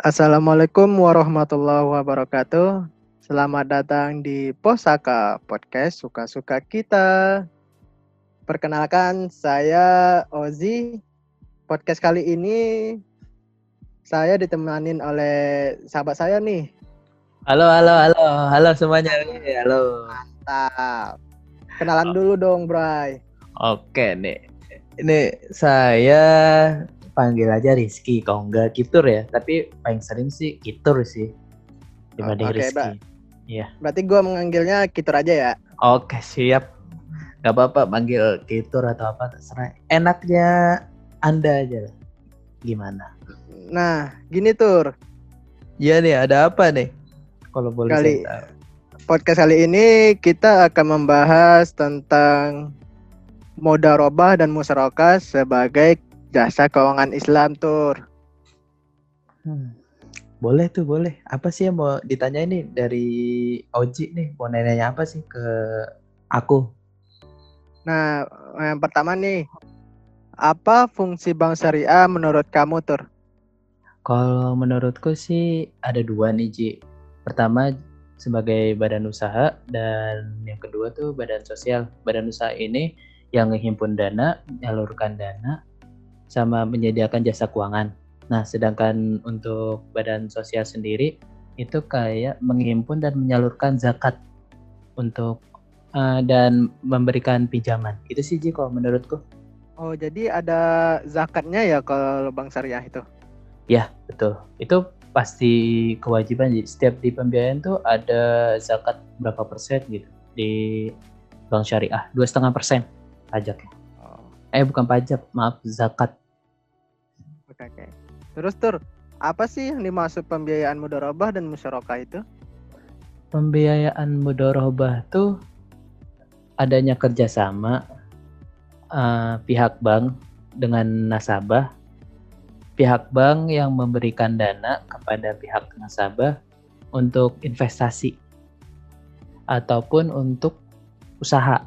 Assalamualaikum warahmatullahi wabarakatuh. Selamat datang di Posaka Podcast Suka-Suka Kita. Perkenalkan, saya Ozi. Podcast kali ini saya ditemanin oleh sahabat saya nih. Halo, halo, halo, halo semuanya. Halo. Mantap. Kenalan dulu dong, Bray. Oke nih. Ini saya panggil aja Rizky kalau enggak Kitur ya tapi paling sering sih Kitur sih dibanding Oke, Rizky Mbak. Iya. Berarti gua menganggilnya Kitur aja ya. oke siap Gak apa-apa panggil Kitur atau apa terserah enaknya anda aja lah. gimana Nah, gini Tur. Iya nih ada apa nih kalau boleh Kali- saya tahu. Podcast kali ini kita akan membahas tentang mudarobah dan musyarakah sebagai jasa keuangan Islam, Tur. Hmm. boleh tuh boleh apa sih yang mau ditanya ini dari Oji nih mau nanya apa sih ke aku Nah, yang pertama nih, apa fungsi bank syariah menurut kamu, Tur? Kalau menurutku sih ada dua nih Ji. Pertama sebagai badan usaha dan yang kedua tuh badan sosial. Badan usaha ini yang menghimpun dana, menyalurkan dana, sama menyediakan jasa keuangan. Nah, sedangkan untuk badan sosial sendiri itu kayak menghimpun dan menyalurkan zakat untuk eh, dan memberikan pinjaman. Itu sih Ji kalau menurutku. Oh, jadi ada zakatnya ya kalau bank syariah itu? Ya, betul. Itu pasti kewajiban. Jadi setiap di pembiayaan tuh ada zakat berapa persen gitu di bank syariah. Dua setengah persen pajaknya. Oh, Eh bukan pajak, maaf zakat. Oke oke. Terus, Tur, apa sih yang dimaksud pembiayaan mudharabah dan musyarakah itu? Pembiayaan mudorobah tuh adanya kerjasama eh, pihak bank dengan nasabah. Pihak bank yang memberikan dana kepada pihak nasabah untuk investasi ataupun untuk usaha.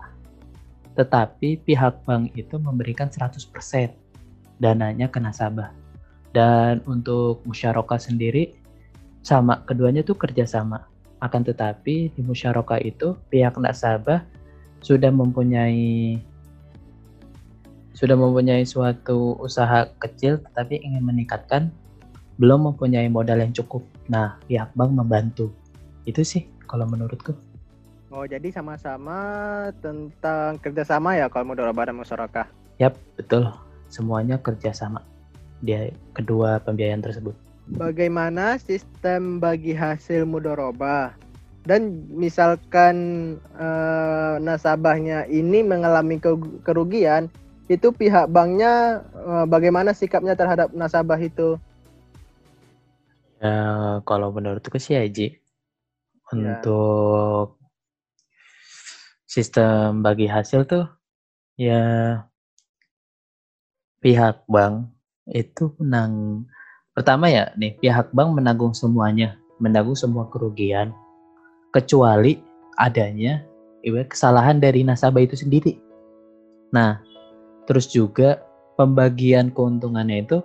Tetapi pihak bank itu memberikan 100% dananya ke nasabah. Dan untuk musyarakah sendiri sama keduanya tuh kerjasama. Akan tetapi di musyarakah itu pihak nasabah sudah mempunyai sudah mempunyai suatu usaha kecil tetapi ingin meningkatkan belum mempunyai modal yang cukup. Nah, pihak bank membantu. Itu sih kalau menurutku. Oh, jadi sama-sama tentang kerjasama ya kalau mudharabah dan musyarakah. Yap, betul. Semuanya kerjasama dia kedua pembiayaan tersebut. Bagaimana sistem bagi hasil mudharabah? Dan misalkan eh, nasabahnya ini mengalami ke- kerugian, itu pihak banknya eh, bagaimana sikapnya terhadap nasabah itu? Ya, kalau menurutku sih ya, Ji, Ya. untuk sistem bagi hasil tuh ya pihak bank itu menang pertama ya nih pihak bank menanggung semuanya, menanggung semua kerugian kecuali adanya kesalahan dari nasabah itu sendiri. Nah, terus juga pembagian keuntungannya itu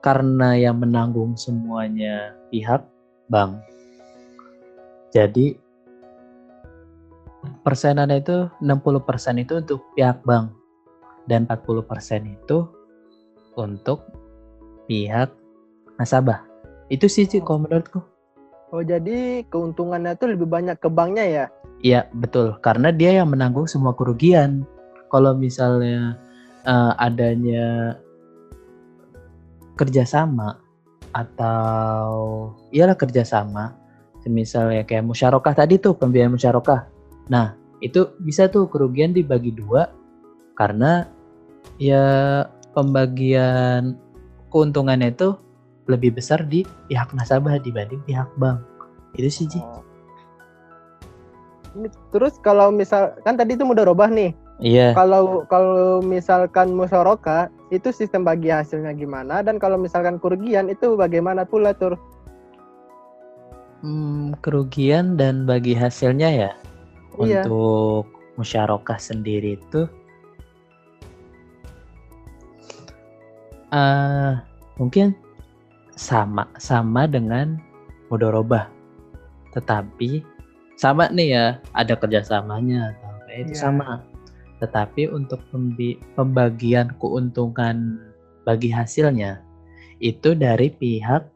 karena yang menanggung semuanya pihak bank. Jadi persenannya itu 60% itu untuk pihak bank dan 40% itu untuk pihak nasabah. Itu sih Ci, kalau menurutku. Oh, jadi keuntungannya itu lebih banyak ke banknya ya? Iya, betul. Karena dia yang menanggung semua kerugian. Kalau misalnya eh, adanya kerjasama atau iyalah kerjasama, misalnya kayak musyarakah tadi tuh pembiayaan musyarakah. Nah, itu bisa tuh kerugian dibagi dua karena ya pembagian keuntungannya itu lebih besar di pihak nasabah dibanding pihak bank. Itu sih Ji. Oh. Terus kalau misal kan tadi itu mudharabah nih. Iya. Kalau kalau misalkan musyarakah itu sistem bagi hasilnya gimana dan kalau misalkan kerugian itu bagaimana pula tur? Hmm, kerugian dan bagi hasilnya ya Iya. untuk musyarakah sendiri itu eh mungkin sama sama dengan mudorobah. Tetapi sama nih ya ada kerjasamanya kayak itu Iya. sama. Tetapi untuk pembagian keuntungan bagi hasilnya itu dari pihak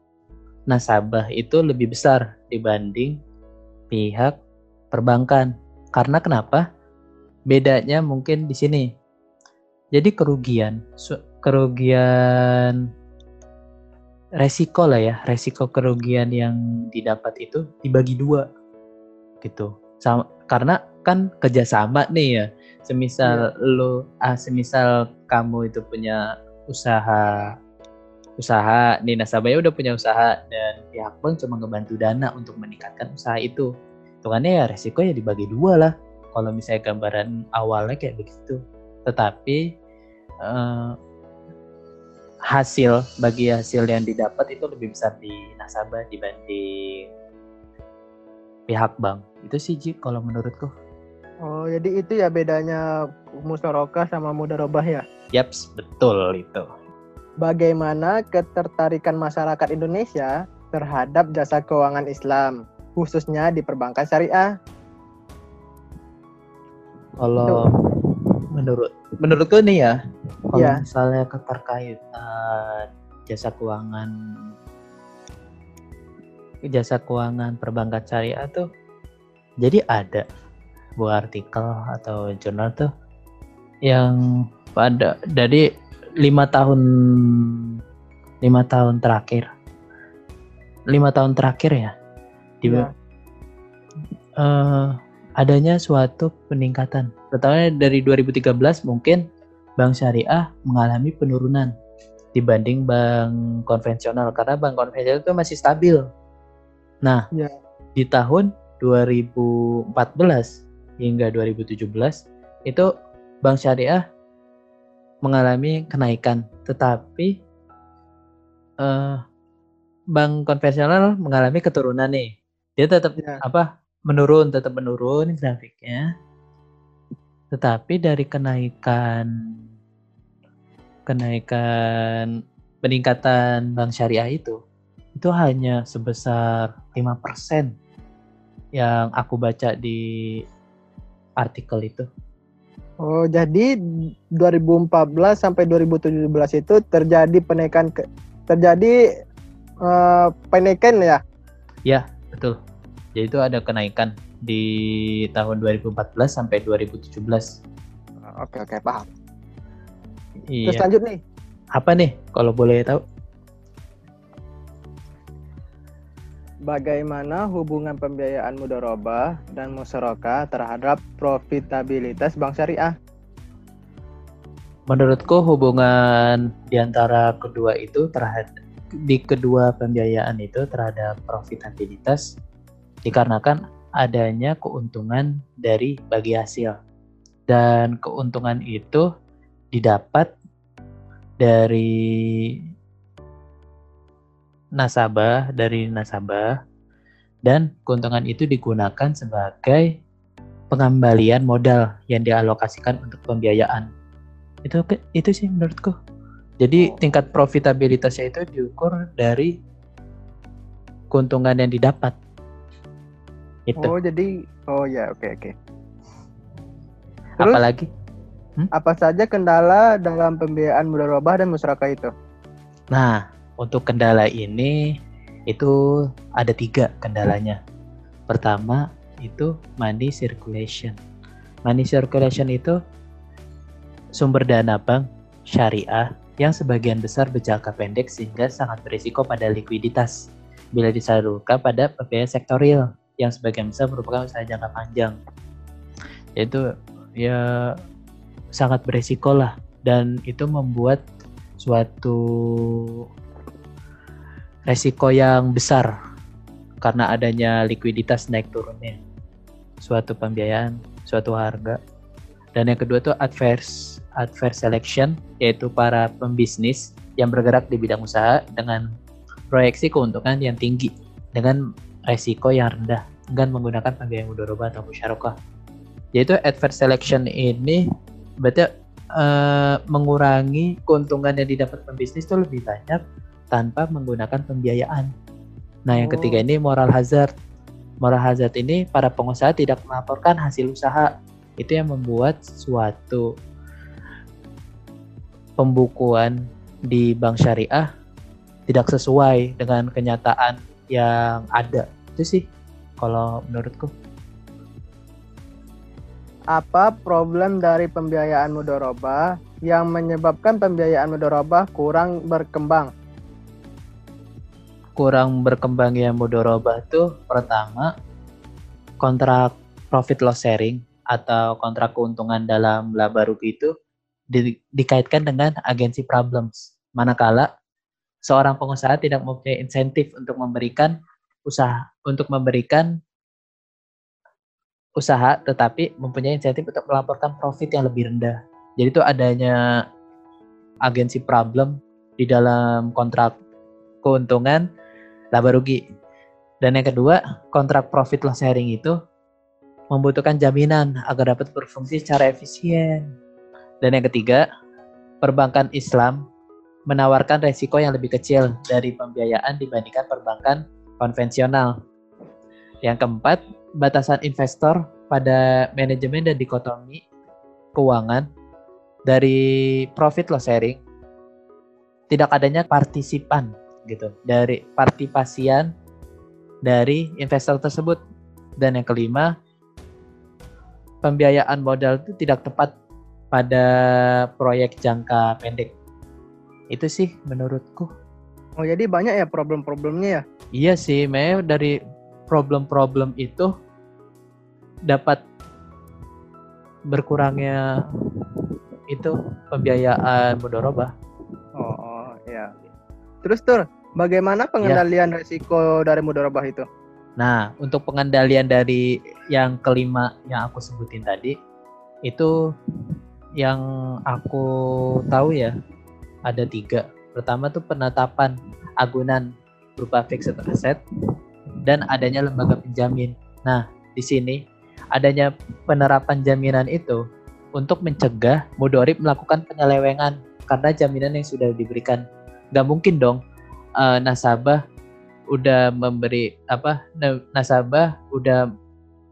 nasabah itu lebih besar dibanding pihak perbankan. Karena kenapa? Bedanya mungkin di sini. Jadi kerugian kerugian resiko lah ya resiko kerugian yang didapat itu dibagi dua gitu. Sama karena kan kerjasama nih ya semisal lo ah semisal kamu itu punya usaha usaha nih nasabahnya udah punya usaha dan pihak bank cuma ngebantu dana untuk meningkatkan usaha itu. Hitungannya ya resiko ya dibagi dua lah kalau misalnya gambaran awalnya kayak begitu. Tetapi eh, hasil bagi hasil yang didapat itu lebih besar di nasabah dibanding pihak bank itu sih Ji kalau menurutku Oh, jadi itu ya bedanya musyarakah sama mudharabah ya. yaps betul itu Bagaimana ketertarikan masyarakat Indonesia terhadap jasa keuangan Islam, khususnya di perbankan syariah? kalau menurut menurutku nih ya kalau Iya. misalnya keterkaitan jasa keuangan jasa keuangan perbankan syariah tuh jadi ada buah artikel atau jurnal tuh yang pada dari lima tahun lima tahun terakhir lima tahun terakhir ya di Iya. eh, adanya suatu peningkatan. Pertama dari 2013 mungkin bank syariah mengalami penurunan dibanding bank konvensional karena bank konvensional itu masih stabil. Nah, Iya. di tahun 2014 hingga 2017 itu bank syariah mengalami kenaikan, tetapi eh, bank konvensional mengalami keturunan nih. Dia tetap Iya. apa menurun, tetap menurun grafiknya. Tetapi dari kenaikan kenaikan peningkatan bank syariah itu itu hanya sebesar 5% yang aku baca di artikel itu. Oh, jadi 2014 sampai 2017 itu terjadi penaikan ke, terjadi eh, penaikan ya. Ya, betul. Jadi itu ada kenaikan di tahun 2014 sampai 2017. Oke, oke, paham. Terus Iya. lanjut nih. Apa nih kalau boleh tahu? Bagaimana hubungan pembiayaan mudharabah dan musyarakah terhadap profitabilitas bank syariah? Menurutku hubungan di antara kedua itu terhadap di kedua pembiayaan itu terhadap profitabilitas dikarenakan adanya keuntungan dari bagi hasil. Dan keuntungan itu didapat dari nasabah dari nasabah dan keuntungan itu digunakan sebagai pengembalian modal yang dialokasikan untuk pembiayaan. Itu itu sih menurutku. Jadi Oh. tingkat profitabilitasnya itu diukur dari keuntungan yang didapat itu Oh, jadi oh ya, oke, oke. Terus apalagi? Apa saja kendala dalam pembiayaan mudharabah dan musyarakah itu? nah untuk kendala ini itu ada tiga kendalanya. Pertama itu money circulation. Money circulation itu sumber dana bank syariah yang sebagian besar berjangka pendek sehingga sangat berisiko pada likuiditas. Bila disalurkan pada pembiayaan sektorial yang sebagian besar merupakan usaha jangka panjang. Itu ya sangat berisiko lah dan itu membuat suatu resiko yang besar karena adanya likuiditas naik turunnya suatu pembiayaan, suatu harga. Dan yang kedua tuh adverse adverse selection yaitu para pembisnis yang bergerak di bidang usaha dengan proyeksi keuntungan yang tinggi dengan resiko yang rendah dengan menggunakan pembiayaan mudharabah atau musyarakah. Yaitu adverse selection ini berarti eh, mengurangi keuntungan yang didapat pembisnis itu lebih banyak tanpa menggunakan pembiayaan. Nah, yang Oh. ketiga ini moral hazard. Moral hazard ini para pengusaha tidak melaporkan hasil usaha. Itu yang membuat suatu pembukuan di bank syariah tidak sesuai dengan kenyataan yang ada. Itu sih kalau menurutku. Apa problem dari pembiayaan mudorobah yang menyebabkan pembiayaan mudorobah kurang berkembang? kurang berkembangnya mudorobah tuh pertama kontrak profit loss sharing atau kontrak keuntungan dalam laba rugi itu di- dikaitkan dengan agensi problems. Manakala seorang pengusaha tidak mempunyai insentif untuk memberikan usaha untuk memberikan usaha tetapi mempunyai insentif untuk melaporkan profit yang lebih rendah. Jadi itu adanya agensi problem di dalam kontrak keuntungan laba rugi. Dan yang kedua, kontrak profit loss sharing itu membutuhkan jaminan agar dapat berfungsi secara efisien. Dan yang ketiga, perbankan Islam menawarkan resiko yang lebih kecil dari pembiayaan dibandingkan perbankan konvensional. Yang keempat, batasan investor pada manajemen dan dikotomi keuangan dari profit loss sharing. Tidak adanya partisipan gitu dari partisipasian dari investor tersebut. Dan yang kelima pembiayaan modal itu tidak tepat pada proyek jangka pendek. Itu sih menurutku Oh jadi banyak ya problem-problemnya ya? iya sih memang dari problem-problem itu dapat berkurangnya itu pembiayaan mudorobah Oh, oh ya. Terus tur, bagaimana pengendalian resiko dari mudorobah itu? Nah, untuk pengendalian dari yang kelima yang aku sebutin tadi, itu yang aku tahu ya ada tiga. Pertama tuh penetapan agunan berupa fixed asset dan adanya lembaga penjamin. Nah, di sini adanya penerapan jaminan itu untuk mencegah mudorib melakukan penyelewengan karena jaminan yang sudah diberikan. Gak mungkin dong eh, nasabah udah memberi apa na- nasabah udah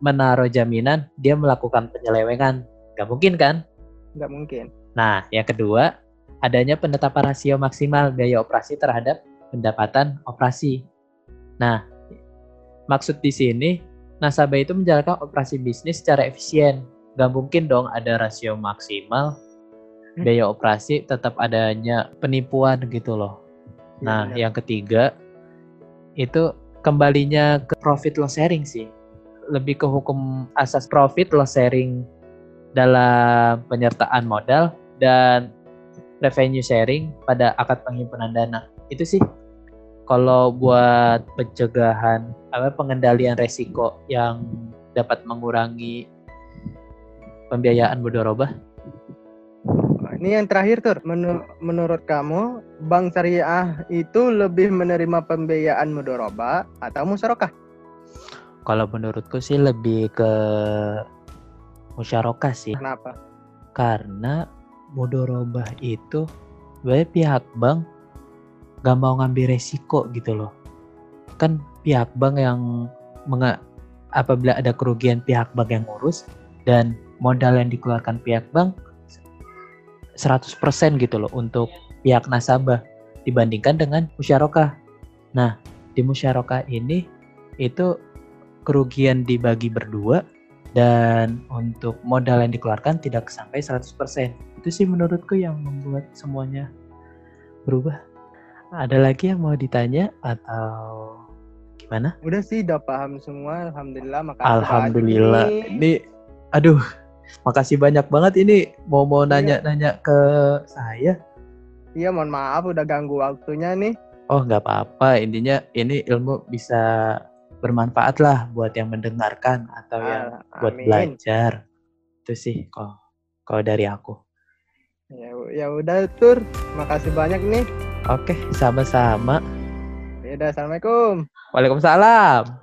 menaruh jaminan dia melakukan penyelewengan nggak mungkin kan Nggak mungkin. nah yang kedua adanya penetapan rasio maksimal biaya operasi terhadap pendapatan operasi nah maksud di sini nasabah itu menjalankan operasi bisnis secara efisien nggak mungkin dong ada rasio maksimal Hmm. biaya operasi tetap adanya penipuan gitu loh Iya, Nah, benar. yang ketiga itu kembalinya ke profit loss sharing sih. Lebih ke hukum asas profit loss sharing dalam penyertaan modal dan revenue sharing pada akad penghimpunan dana. Itu sih kalau buat pencegahan apa pengendalian resiko yang dapat mengurangi pembiayaan mudorobah. Ini yang terakhir tur, Menu- menurut kamu bank syariah itu lebih menerima pembiayaan mudorobah atau musyarakah? Kalau menurutku sih lebih ke musyarakah sih. Kenapa? karena mudorobah itu sebenarnya pihak bank gak mau ngambil resiko gitu loh kan pihak bank yang menga- apabila ada kerugian pihak bank yang ngurus dan modal yang dikeluarkan pihak bank 100% gitu loh untuk pihak nasabah dibandingkan dengan musyarakah. Nah, di musyarakah ini itu kerugian dibagi berdua dan untuk modal yang dikeluarkan tidak sampai 100%. Itu sih menurutku yang membuat semuanya berubah. Ada lagi yang mau ditanya atau gimana? Udah sih udah paham semua, alhamdulillah. Makasih Alhamdulillah. Ini aduh, makasih banyak banget ini mau mau Iya. nanya-nanya ke saya. Iya, mohon maaf udah ganggu waktunya nih. Oh, nggak apa-apa. Intinya ini ilmu bisa bermanfaat lah buat yang mendengarkan atau yang Ah, buat amin. belajar. Itu sih kalau kalau dari aku. Ya, ya udah tur, makasih banyak nih. Oke, sama-sama. Ya udah, assalamualaikum. Waalaikumsalam.